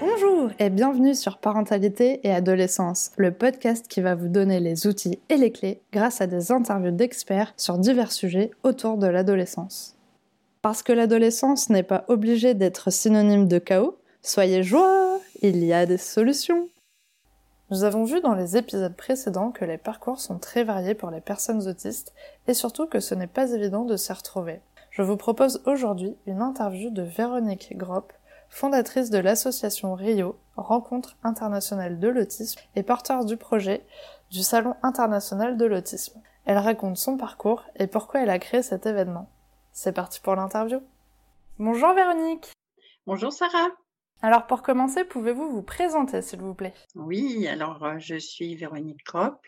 Bonjour et bienvenue sur Parentalité et Adolescence, le podcast qui va vous donner les outils et les clés grâce à des interviews d'experts sur divers sujets autour de l'adolescence. Parce que l'adolescence n'est pas obligée d'être synonyme de chaos, soyez joie, il y a des solutions. Nous avons vu dans les épisodes précédents que les parcours sont très variés pour les personnes autistes et surtout que ce n'est pas évident de s'y retrouver. Je vous propose aujourd'hui une interview de Véronique Gropp, fondatrice de l'association RIO, Rencontre internationale de l'autisme, et porteur du projet du Salon international de l'autisme. Elle raconte son parcours et pourquoi elle a créé cet événement. C'est parti pour l'interview. Bonjour Véronique. Bonjour Sarah. Alors pour commencer, pouvez-vous vous présenter s'il vous plaît? Oui, alors euh, je suis Véronique Kropp.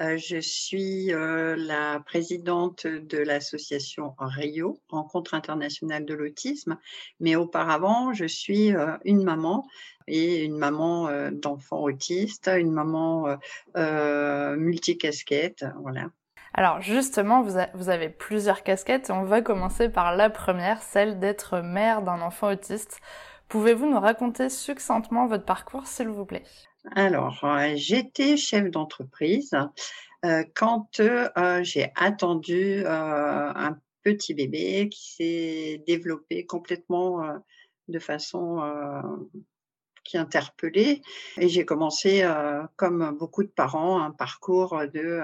Euh, je suis euh, la présidente de l'association RIO, Rencontre internationale de l'autisme, mais auparavant, je suis une maman et une maman d'enfants autistes, une maman multicasquette, voilà. Alors justement, vous, vous, avez plusieurs casquettes et on va commencer par la première, celle d'être mère d'un enfant autiste. Pouvez-vous nous raconter succinctement votre parcours, s'il vous plaît? Alors, euh, j'étais chef d'entreprise euh, quand euh, j'ai attendu un petit bébé qui s'est développé complètement de façon qui interpellait. Et j'ai commencé, comme beaucoup de parents, un parcours de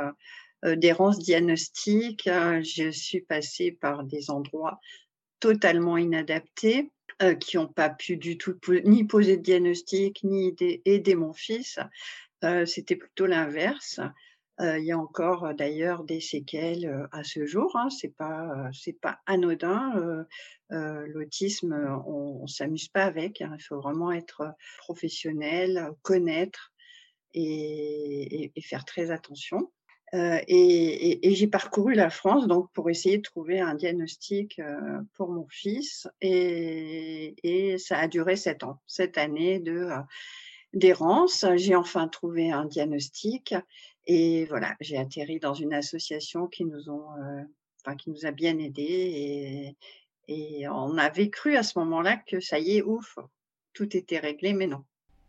d'errance diagnostique. Je suis passée par des endroits totalement inadaptés euh, qui n'ont pas pu du tout ni poser de diagnostic, ni aider, mon fils. Euh, c'était plutôt l'inverse. Euh, il y a encore d'ailleurs des séquelles à ce jour. Hein, c'est pas c'est pas anodin. L'autisme, on, on s'amuse pas avec. Hein, il faut vraiment être professionnel, connaître et, et faire très attention. Euh, et, j'ai parcouru la France donc pour essayer de trouver un diagnostic euh, pour mon fils et, ça a duré sept ans, sept années de euh, d'errance. J'ai enfin trouvé un diagnostic et voilà, j'ai atterri dans une association qui nous enfin qui nous a bien aidés et on avait cru à ce moment-là que ça y est, ouf, tout était réglé, mais non.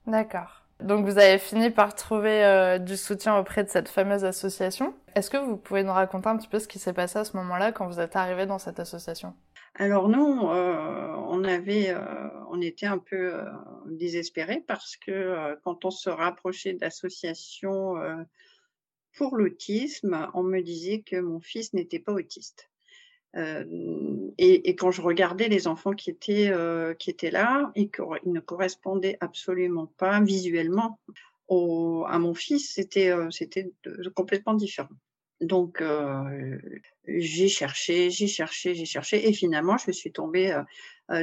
D'accord. Donc vous avez fini par trouver euh, du soutien auprès de cette fameuse association. Est-ce que vous pouvez nous raconter un petit peu ce qui s'est passé à ce moment-là quand vous êtes arrivé dans cette association? Alors nous, euh, on euh, on était un peu désespérés parce que quand on se rapprochait d'associations pour l'autisme, on me disait que mon fils n'était pas autiste. Euh, et, quand je regardais les enfants qui étaient, euh, qui étaient là, et qu'ils ne correspondaient absolument pas visuellement à mon fils, c'était euh, c'était complètement différent. Donc j'ai cherché, j'ai cherché, j'ai cherché, et finalement je suis tombée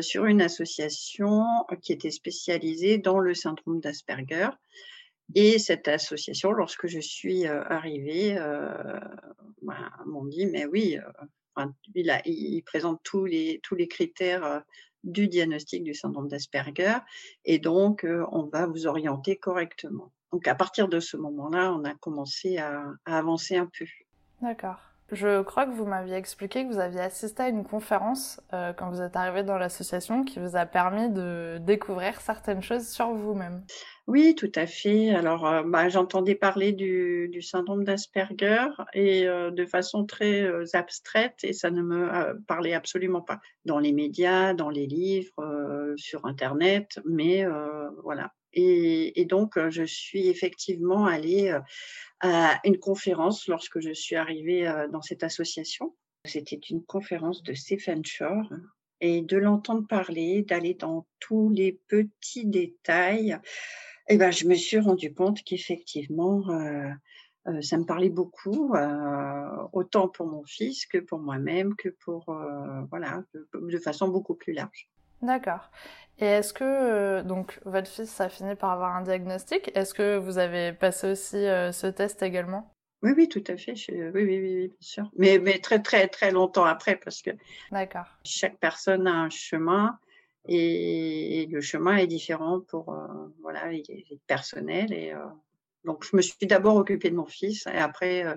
sur une association qui était spécialisée dans le syndrome d'Asperger. Et cette association, lorsque je suis arrivée, bah, m'ont dit mais oui, il, présente tous les, critères euh, du diagnostic du syndrome d'Asperger et donc euh, on va vous orienter correctement. Donc à partir de ce moment-là, on a commencé à, avancer un peu. D'accord. Je crois que vous m'aviez expliqué que vous aviez assisté à une conférence euh, quand vous êtes arrivé dans l'association qui vous a permis de découvrir certaines choses sur vous-même. Oui, tout à fait. Alors, euh, bah, j'entendais parler du, syndrome d'Asperger et euh, de façon très abstraite et ça ne me parlait absolument pas dans les médias, dans les livres, sur Internet, mais voilà. Et, donc, je suis effectivement allée à une conférence lorsque je suis arrivée dans cette association. C'était une conférence de Stephen Shore et de l'entendre parler, d'aller dans tous les petits détails et ben, je me suis rendu compte qu'effectivement, euh, euh, ça me parlait beaucoup, euh, autant pour mon fils que pour moi-même, que pour, euh, voilà, de, façon beaucoup plus large. D'accord. Et est-ce que, euh, donc, votre fils a fini par avoir un diagnostic? Est-ce que vous avez passé aussi ce test également? Oui, oui, tout à fait. Je, oui, oui, oui, bien sûr. Mais, mais très, très, très longtemps après, parce que chaque personne a un chemin. Et, le chemin est différent pour euh, voilà, il est personnel. Et euh, donc, je me suis d'abord occupée de mon fils et après, euh,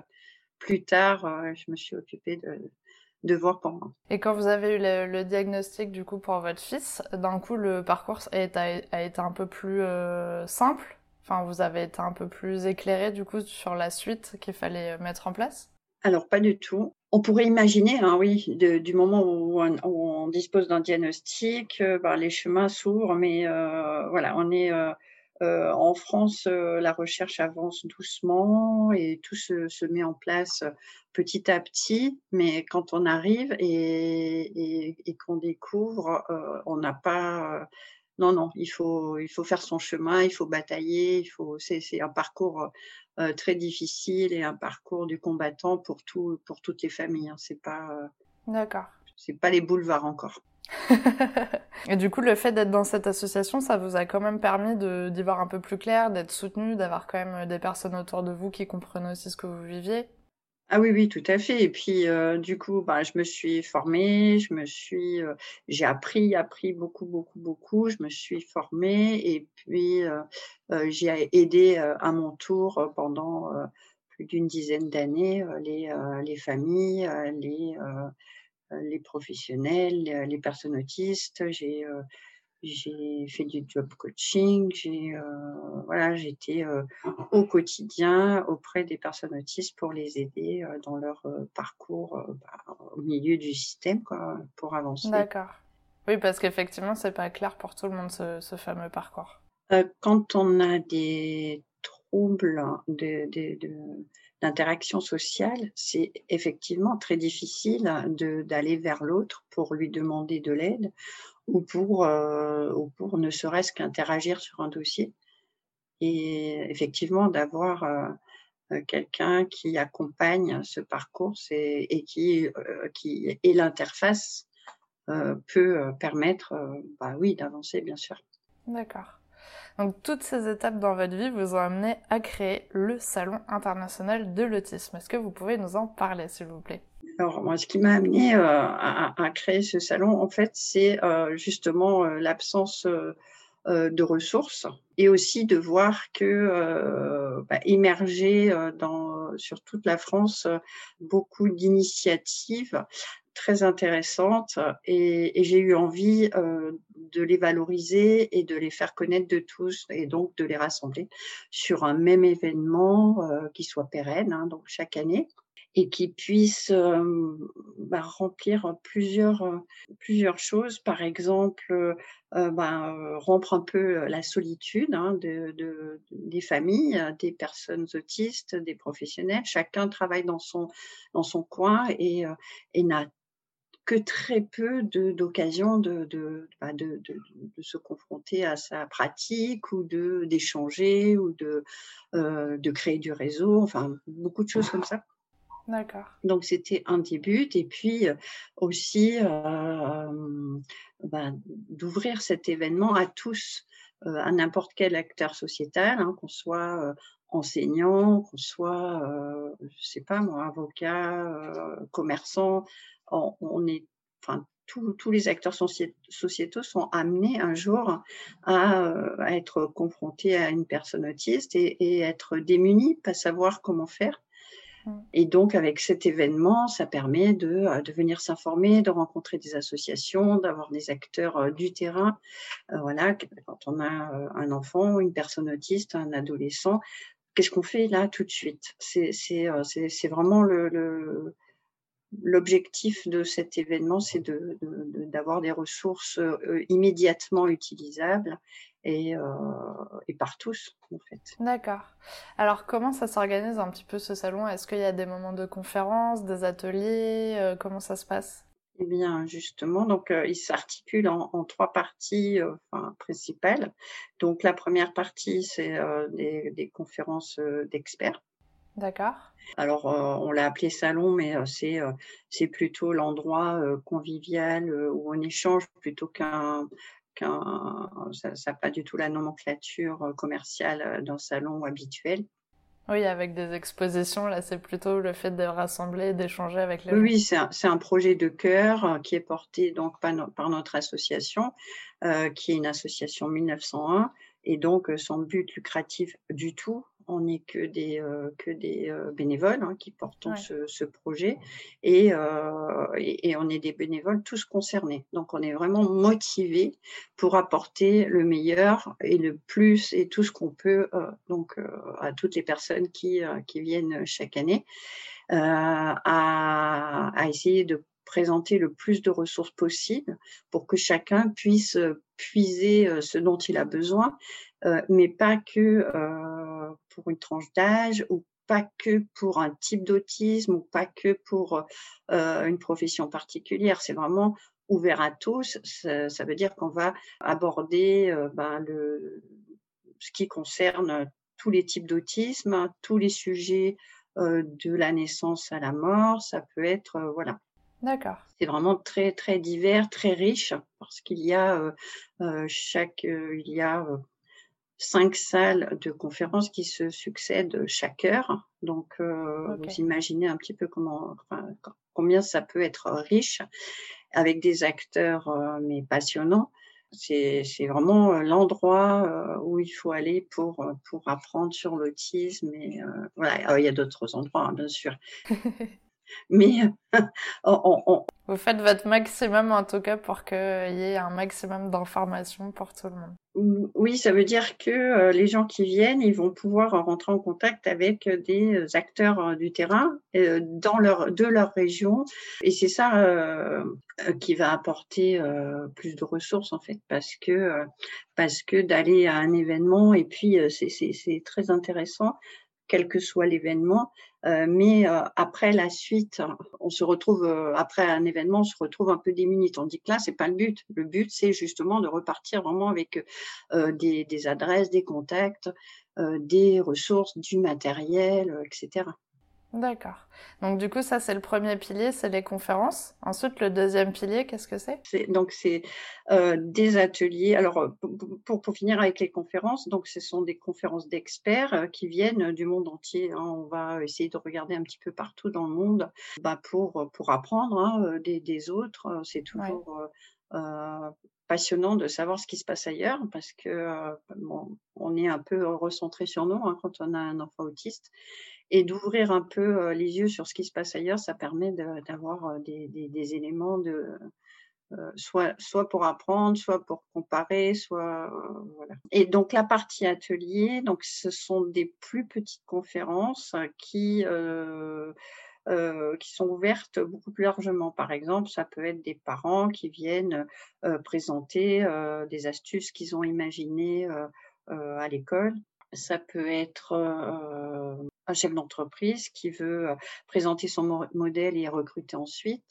plus tard, je me suis occupée de, devoir pour moi. Et quand vous avez eu le, diagnostic du coup pour votre fils, d'un coup le parcours a, été un peu plus simple? Enfin, vous avez été un peu plus éclairé du coup sur la suite qu'il fallait mettre en place? Alors, pas du tout. On pourrait imaginer, hein, oui, du moment où on, dispose d'un diagnostic, euh, ben, les chemins s'ouvrent, mais euh, voilà, on est euh, en France, la recherche avance doucement et tout se, met en place petit à petit, mais quand on arrive et qu'on découvre, on n'a pas non, non, il faut, il faut faire son chemin, il faut batailler, il faut, c'est, un parcours euh, très difficile et un parcours du combattant pour tout, pour toutes les familles. Hein. C'est pas, euh, d'accord. C'est pas les boulevards encore. et du coup, le fait d'être dans cette association, ça vous a quand même permis d'y voir un peu plus clair, d'être soutenu, d'avoir quand même des personnes autour de vous qui comprennent aussi ce que vous viviez? Ah oui, oui, tout à fait. Et puis, euh, du coup, bah, je me suis formée, je me suis, euh, j'ai appris, appris beaucoup, beaucoup, beaucoup. Je me suis formée et puis euh, j'ai aidé à mon tour pendant plus d'une dizaine d'années les, les familles, les, les professionnels, les personnes autistes. J'ai j'ai fait du job coaching, j'ai euh, voilà, j'étais euh, au quotidien auprès des personnes autistes pour les aider euh, dans leur parcours bah, au milieu du système quoi, pour avancer. D'accord. Oui, parce qu'effectivement, c'est pas clair pour tout le monde ce, ce fameux parcours. quand on a des troubles de, d'interaction sociale, c'est effectivement très difficile d'aller vers l'autre pour lui demander de l'aide ou pour, euh, ou pour ne serait-ce qu'interagir sur un dossier. Et effectivement, d'avoir euh, euh, quelqu'un qui accompagne ce parcours et, qui, qui est l'interface peut permettre, bah oui, d'avancer, bien sûr. D'accord. Donc toutes ces étapes dans votre vie vous ont amené à créer le Salon international de l'autisme. Est-ce que vous pouvez nous en parler, s'il vous plaît? Alors, moi, ce qui m'a amené euh, à, créer ce salon, en fait, c'est euh, justement euh, l'absence de ressources et aussi de voir que bah, émerger dans, sur toute la France beaucoup d'initiatives très intéressantes et, j'ai eu envie de les valoriser et de les faire connaître de tous et donc de les rassembler sur un même événement qui soit pérenne, hein, donc chaque année et qui puisse bah, remplir plusieurs, plusieurs choses. Par exemple, bah, rompre un peu la solitude hein, de, de, des familles, des personnes autistes, des professionnels. Chacun travaille dans son, dans son coin et, et n'a que très peu d'occasions de, de, bah, de, se confronter à sa pratique ou d'échanger ou de, de créer du réseau, enfin beaucoup de choses comme ça. D'accord. Donc c'était un début et puis aussi euh, ben, d'ouvrir cet événement à tous, euh, à n'importe quel acteur sociétal, hein, qu'on soit enseignant, qu'on soit, je sais pas moi, avocat, commerçant, on, est, enfin tous les acteurs sociétaux sont amenés un jour à, être confrontés à une personne autiste et, et être démunis, pas savoir comment faire. Et donc, avec cet événement, ça permet de, euh, de venir s'informer, de rencontrer des associations, d'avoir des acteurs euh, du terrain. Euh, voilà, quand on a un enfant, une personne autiste, un adolescent, qu'est-ce qu'on fait là tout de suite? C'est vraiment le, l'objectif de cet événement, c'est d'avoir de, de, des ressources immédiatement utilisables et, euh, et par tous, en fait. D'accord. Alors, comment ça s'organise un petit peu ce salon? Est-ce qu'il y a des moments de conférences, des ateliers euh, Comment ça se passe? Eh bien, justement, donc euh, il s'articule en, en, trois parties enfin, principales. Donc, la première partie, c'est des, des, conférences d'experts. D'accord. Alors, on l'a appelé salon, mais c'est c'est plutôt l'endroit convivial où on échange plutôt qu'un ça n'a pas du tout la nomenclature euh, commerciale euh, d'un salon habituel. Oui, avec des expositions, là, c'est plutôt le fait de rassembler, d'échanger avec les. Oui, c'est un, un, projet de cœur euh, qui est porté donc par, par notre association, qui est une association 1901, et donc sans but lucratif du tout. On n'est que des, euh, que des euh, bénévoles hein, qui portent ce, projet et, et, on est des bénévoles tous concernés. Donc on est vraiment motivés pour apporter le meilleur et le plus et tout ce qu'on peut donc à toutes les personnes qui, qui viennent chaque année à, à essayer de présenter le plus de ressources possible pour que chacun puisse puiser ce dont il a besoin, mais pas que pour une tranche d'âge ou pas que pour un type d'autisme ou pas que pour une profession particulière. C'est vraiment ouvert à tous. Ça, veut dire qu'on va aborder ben, le, ce qui concerne tous les types d'autisme, tous les sujets de la naissance à la mort. Ça peut être voilà D'accord. C'est vraiment très très divers, très riche parce qu'il y a euh, euh, chaque euh, il y a cinq salles de conférences qui se succèdent chaque heure. Donc vous imaginez un petit peu comment enfin, combien ça peut être riche avec des acteurs mais passionnants. C'est vraiment l'endroit où il faut aller pour, pour apprendre sur l'autisme. Et voilà, il y a d'autres endroits, hein, bien sûr. Mais vous faites votre maximum en tout cas pour qu'il y ait un maximum d'informations pour tout le monde. Oui, ça veut dire que euh, les gens qui viennent, ils vont pouvoir rentrer en contact avec des acteurs euh, du terrain euh, dans leur, de leur région. Et c'est ça qui va apporter plus de ressources en fait, parce que, parce que d'aller à un événement, et puis c'est très intéressant quel que soit l'événement. Euh, mais euh, après la suite, on se retrouve euh, après un événement, on se retrouve un peu démuni. Tandis que là, c'est pas le but. Le but, c'est justement de repartir vraiment avec des, des, adresses, des contacts, des ressources, du matériel, etc. D'accord. Donc du coup, ça c'est le premier pilier, c'est les conférences. Ensuite, le deuxième pilier, qu'est-ce que c'est? Donc c'est euh, des ateliers. Alors euh, pour, pour, finir avec les conférences, donc ce sont des conférences d'experts euh, qui viennent du monde entier. Hein. On va essayer de regarder un petit peu partout dans le monde bah, pour pour apprendre hein, des, des, autres. C'est toujours passionnant de savoir ce qui se passe ailleurs parce que bon, on est un peu recentré sur nous hein, quand on a un enfant autiste et d'ouvrir un peu les yeux sur ce qui se passe ailleurs, ça permet d'avoir des, des, éléments de soit soit pour apprendre, soit pour comparer, soit voilà. Et donc la partie atelier, donc ce sont des plus petites conférences qui euh, qui sont ouvertes beaucoup plus largement. Par exemple, ça peut être des parents qui viennent euh, présenter euh, des astuces qu'ils ont imaginées à l'école. Ça peut être un chef d'entreprise qui veut présenter son modèle et recruter ensuite.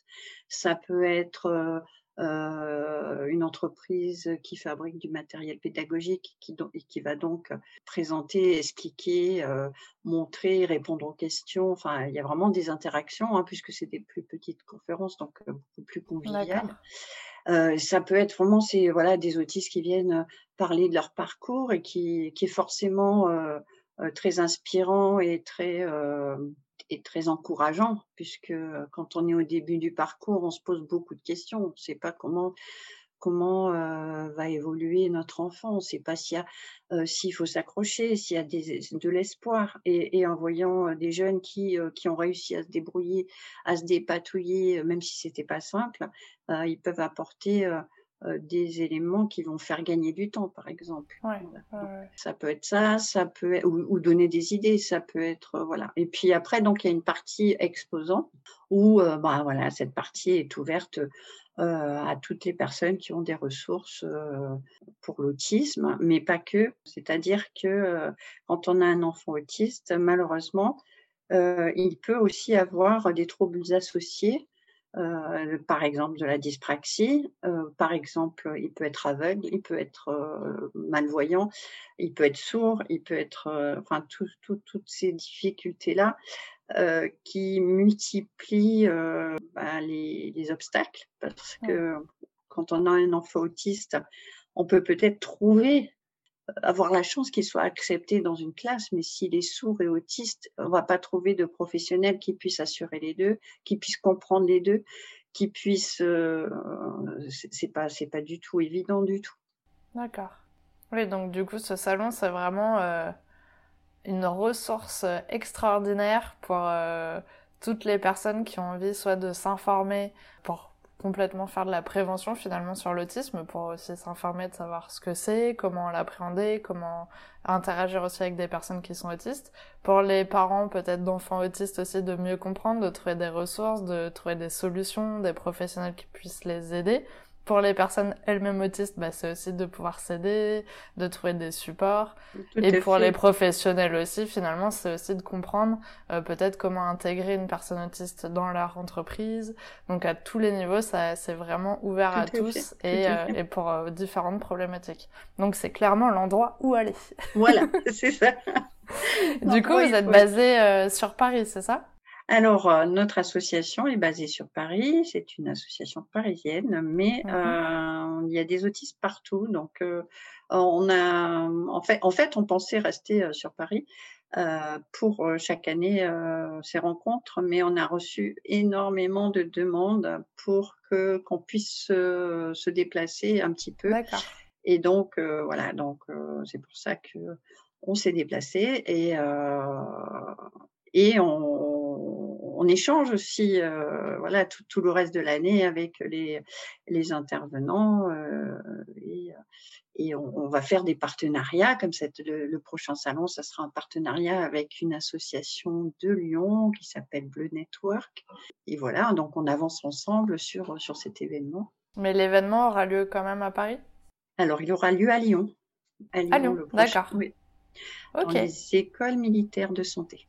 Ça peut être euh, une entreprise qui fabrique du matériel pédagogique qui, qui va donc présenter, expliquer, euh, montrer, répondre aux questions. Enfin, il y a vraiment des interactions hein, puisque c'est des plus petites conférences, donc euh, beaucoup plus conviviales. Euh, ça peut être vraiment c'est voilà des autistes qui viennent parler de leur parcours et qui, qui est forcément euh, très inspirant et très est très encourageant puisque quand on est au début du parcours, on se pose beaucoup de questions. On ne sait pas comment comment va évoluer notre enfant. On ne sait pas s'il s'il faut s'accrocher, s'il y a de l'espoir. Et, et, en voyant des jeunes qui, qui ont réussi à se débrouiller, à se dépatouiller, même si c'était pas simple, ils peuvent apporter euh, des éléments qui vont faire gagner du temps, par exemple. Ça peut être ça, ça peut être, ou, donner des idées, ça peut être euh, voilà. Et puis après, donc il y a une partie exposant où euh, bah, voilà cette partie est ouverte à toutes les personnes qui ont des ressources pour l'autisme, mais pas que. C'est-à-dire que quand on a un enfant autiste, malheureusement, il peut aussi avoir des troubles associés euh, par exemple de la dyspraxie, euh, par exemple il peut être aveugle, il peut être euh, malvoyant, il peut être sourd, il peut être, enfin toutes ces difficultés-là qui multiplient bah, les, les, obstacles. Parce que quand on a un enfant autiste, on peut peut-être trouver avoir la chance qu'il soit accepté dans une classe, mais s'il est sourd et autiste, on va pas trouver de professionnels qui puissent assurer les deux, qui puissent comprendre les deux, qui puissent. Euh, c'est pas, c'est pas du tout évident du tout. D'accord. Oui, donc du coup, ce salon, c'est vraiment euh, une ressource extraordinaire pour euh, toutes les personnes qui ont envie soit de s'informer pour complètement faire de la prévention finalement sur l'autisme pour aussi s'informer de savoir ce que c'est, comment l'appréhender, comment interagir aussi avec des personnes qui sont autistes. Pour les parents peut-être d'enfants autistes aussi de mieux comprendre, de trouver des ressources, de trouver des solutions, des professionnels qui puissent les aider pour les personnes elles-mêmes autistes, bah, c'est aussi de pouvoir s'aider, de trouver des supports. et pour les professionnels aussi, finalement, c'est aussi de comprendre euh, peut-être comment intégrer une personne autiste dans leur entreprise. Donc à tous les niveaux, ça c'est vraiment ouvert à tous et, euh, et, pour euh, différentes problématiques. Donc c'est clairement l'endroit où aller. Voilà, c'est ça. du coup, vous êtes basé sur Paris, c'est ça? Alors, euh, notre association est basée sur Paris. C'est une association parisienne, mais mmh euh, il y a des autistes partout. Donc, euh, on a, en fait, en fait, on pensait rester sur Paris pour chaque année ces rencontres, mais on a reçu énormément de demandes pour que qu'on puisse se déplacer un petit peu. Et donc, voilà, donc c'est pour ça que on s'est déplacé et et on, on échange aussi euh, voilà tout, tout, le reste de l'année avec les, les intervenants euh, et, et on, on, va faire des partenariats comme cette, le, le, prochain salon ça sera un partenariat avec une association de Lyon qui s'appelle Bleu Network. Et voilà donc on avance ensemble sur sur cet événement. Mais l'événement aura lieu quand même à Paris? Alors il aura lieu à Lyon. À Lyon, Lyon d'accord. oui. Dans les écoles militaires de santé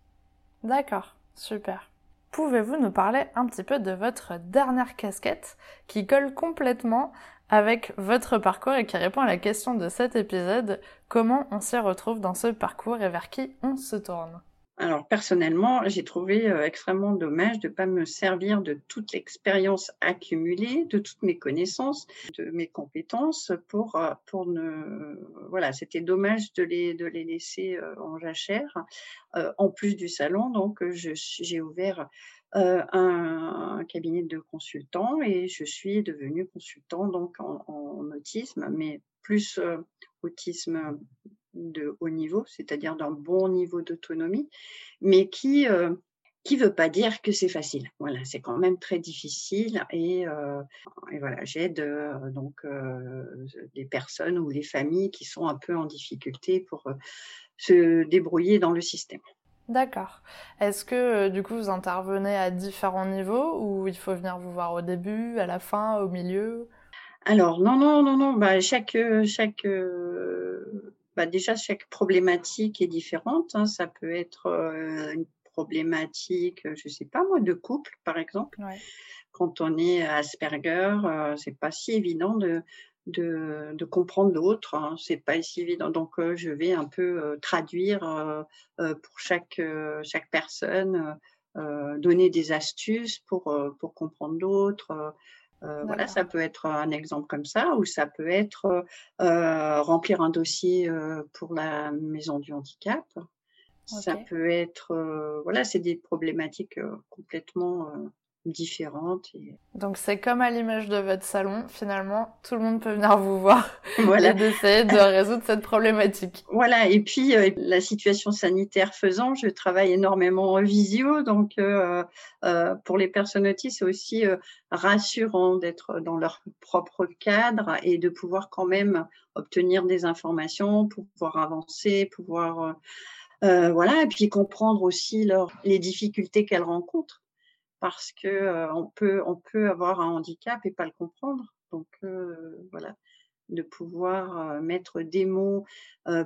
D'accord, super. Pouvez-vous nous parler un petit peu de votre dernière casquette qui colle complètement avec votre parcours et qui répond à la question de cet épisode, comment on s'y retrouve dans ce parcours et vers qui on se tourne? Alors personnellement, j'ai trouvé euh, extrêmement dommage de ne pas me servir de toute l'expérience accumulée, de toutes mes connaissances, de mes compétences pour euh, pour ne voilà, c'était dommage de les de les laisser euh, en jachère. en plus du salon, donc j'ai ouvert un, cabinet de consultants et je suis devenue consultant donc en, en autisme, mais plus autisme de haut niveau, c'est-à-dire d'un bon niveau d'autonomie, mais qui euh, qui veut pas dire que c'est facile. Voilà, c'est quand même très difficile et, euh, et voilà, j'aide euh, donc euh, les personnes ou les familles qui sont un peu en difficulté pour euh, se débrouiller dans le système. D'accord. Est-ce que du coup vous intervenez à différents niveaux ou il faut venir vous voir au début, à la fin, au milieu? Alors non non non non, bah chaque chaque bah déjà chaque problématique est différente. Hein. Ça peut être euh, une problématique, je sais pas moi, de couple par exemple. Ouais. Quand on est Asperger, euh, c'est pas si évident de de, de comprendre l'autre. Hein. C'est pas si évident. Donc euh, je vais un peu euh, traduire euh, pour chaque chaque personne, donner des astuces pour pour comprendre l'autre. Euh, voilà, ça peut être un exemple comme ça, ou ça peut être euh, remplir un dossier euh, pour la maison du handicap. Okay. Ça peut être, euh, voilà, c'est des problématiques euh, complètement différentes. Et... Donc c'est comme à l'image de votre salon, finalement, tout le monde peut venir vous voir voilà. et d'essayer de résoudre cette problématique. Voilà, et puis euh, la situation sanitaire faisant, je travaille énormément en visio, donc euh, euh, pour les personnes autistes, c'est aussi rassurant d'être dans leur propre cadre et de pouvoir quand même obtenir des informations, pouvoir avancer, pouvoir... Voilà, et puis comprendre aussi leur, les difficultés qu'elles rencontrent parce que euh, on peut on peut avoir un handicap et pas le comprendre. Donc euh, voilà, de pouvoir mettre des mots,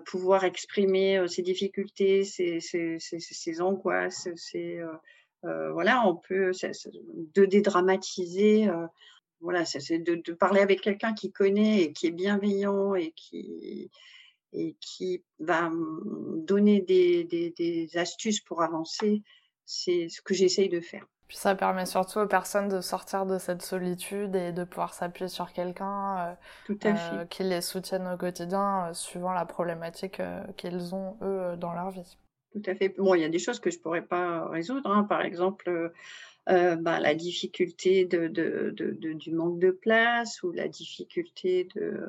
pouvoir exprimer ses difficultés, ses, ses, ses, ses angoisses, ses voilà, on peut de dédramatiser. voilà, c'est de, parler avec quelqu'un qui connaît et qui est bienveillant et qui et qui va donner des, des, des astuces pour avancer. C'est ce que j'essaye de faire. Puis ça permet surtout aux personnes de sortir de cette solitude et de pouvoir s'appuyer sur quelqu'un euh, euh, qui les soutienne au quotidien euh, suivant la problématique euh, qu'ils ont eux dans leur vie. Tout à fait. Bon, il y a des choses que je pourrais pas résoudre. Hein. Par exemple, bah, la difficulté de, de, de, du manque de place ou la difficulté de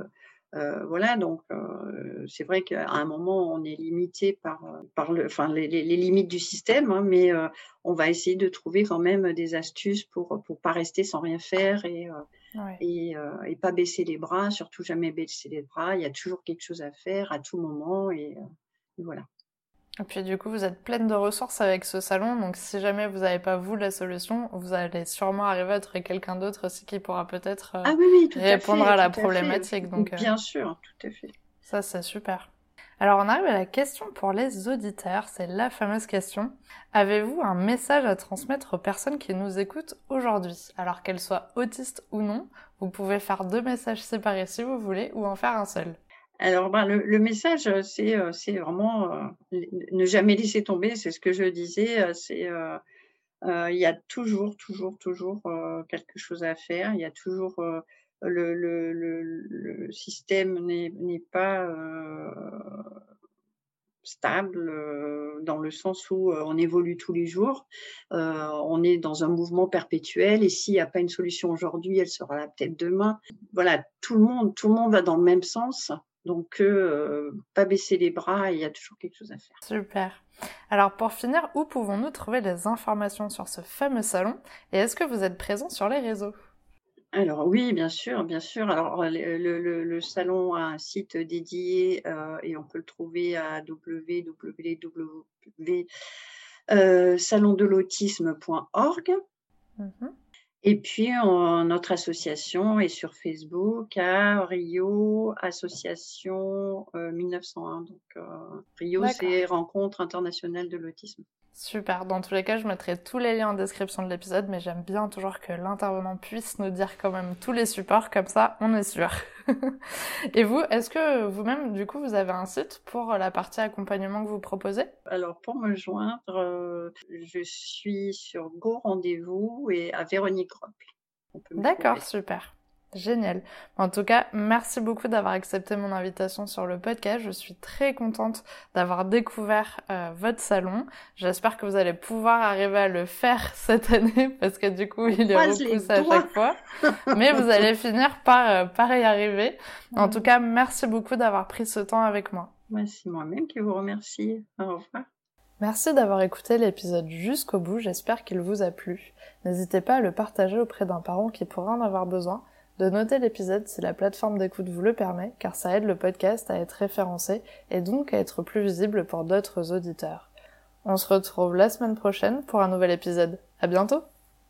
Euh, voilà, donc euh, c'est vrai qu'à un moment, on est limité par, par le, enfin, les, les, limites du système, hein, mais euh, on va essayer de trouver quand même des astuces pour pour pas rester sans rien faire et ouais. et, et, pas baisser les bras, surtout jamais baisser les bras. Il y a toujours quelque chose à faire à tout moment et, et voilà. Et puis du coup, vous êtes pleine de ressources avec ce salon, donc si jamais vous n'avez pas vous la solution, vous allez sûrement arriver à trouver quelqu'un d'autre aussi qui pourra peut-être euh, ah oui, oui, répondre à, à, la problématique. Donc, euh, Bien sûr, tout à fait. Ça, c'est super. Alors on arrive à la question pour les auditeurs, c'est la fameuse question. Avez-vous un message à transmettre aux personnes qui nous écoutent aujourd'hui? Alors qu'elles soient autistes ou non, vous pouvez faire deux messages séparés si vous voulez ou en faire un seul. Alors, ben, le, le, message, euh, c'est, euh, c'est vraiment euh, ne jamais laisser tomber. C'est ce que je disais. C'est euh, il y a toujours, toujours, toujours quelque chose à faire. Il y a toujours le, le, le, système n'est, pas stable dans le sens où on évolue tous les jours. on est dans un mouvement perpétuel et s'il n'y a pas une solution aujourd'hui, elle sera là peut-être demain. Voilà, tout le monde, tout le monde va dans le même sens. Donc, euh, pas baisser les bras, il y a toujours quelque chose à faire. Super. Alors, pour finir, où pouvons-nous trouver des informations sur ce fameux salon Et est-ce que vous êtes présent sur les réseaux? Alors oui, bien sûr, bien sûr. Alors le, le, le salon a un site dédié euh, et on peut le trouver à www.salondelautisme.org. Euh, et puis, notre association est sur Facebook à Rio Association 1901. Euh, Donc, euh, Rio, c'est Rencontre internationale de l'autisme. Super. Dans tous les cas, je mettrai tous les liens en description de l'épisode, mais j'aime bien toujours que l'intervenant puisse nous dire quand même tous les supports, comme ça, on est sûr. Et vous, est-ce que vous-même, du coup, vous avez un site pour la partie accompagnement que vous proposez? Alors, pour me joindre, euh, je suis sur Go Rendez-vous et à Véronique Rock. D'accord, super. Génial. En tout cas, merci beaucoup d'avoir accepté mon invitation sur le podcast. Je suis très contente d'avoir découvert euh, votre salon. J'espère que vous allez pouvoir arriver à le faire cette année parce que du coup, il est repoussé à chaque fois. Mais vous allez finir par, euh, par y arriver. En tout cas, merci beaucoup d'avoir pris ce temps avec moi. C'est moi-même qui vous remercie. Au revoir. Merci d'avoir écouté l'épisode jusqu'au bout. J'espère qu'il vous a plu. N'hésitez pas à le partager auprès d'un parent qui pourrait en avoir besoin de noter l'épisode si la plateforme d'écoute vous le permet, car ça aide le podcast à être référencé et donc à être plus visible pour d'autres auditeurs. On se retrouve la semaine prochaine pour un nouvel épisode. À bientôt!